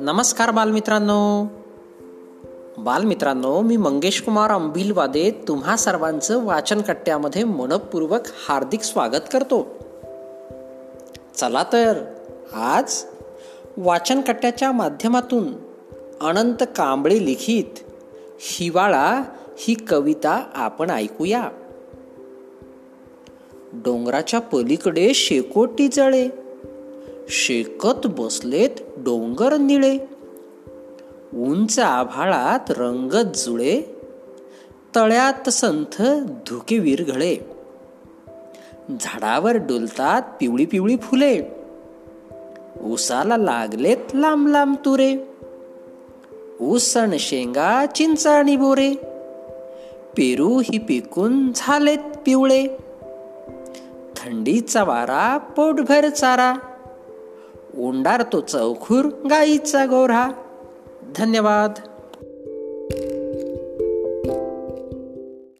नमस्कार बालमित्रांनो. बालमित्रांनो मी मंगेश कुमार अंबिलवादे तुम्हा सर्वांचं वाचन कट्ट्यामध्ये मनपूर्वक हार्दिक स्वागत करतो. चला तर आज वाचन कट्ट्याच्या माध्यमातून अनंत कांबळे लिखित हिवाळा ही कविता आपण ऐकूया. डोंगराच्या पलीकडे शेकोटी जळे. शेकत बसलेत डोंगर निळे. उंच आभाळात रंगत जुळे. तळ्यात संथ धुके विरघळे. झाडावर डुलतात पिवळी पिवळी फुले. ऊसाला लागलेत लांब लांब तुरे. ऊसण शेंगा चिंचा आणि बोरे. पेरू ही पिकून झालेत पिवळे. थंडीचा वारा पोटभर चारा. तो चौखूर गाईचा गोरा धन्यवाद.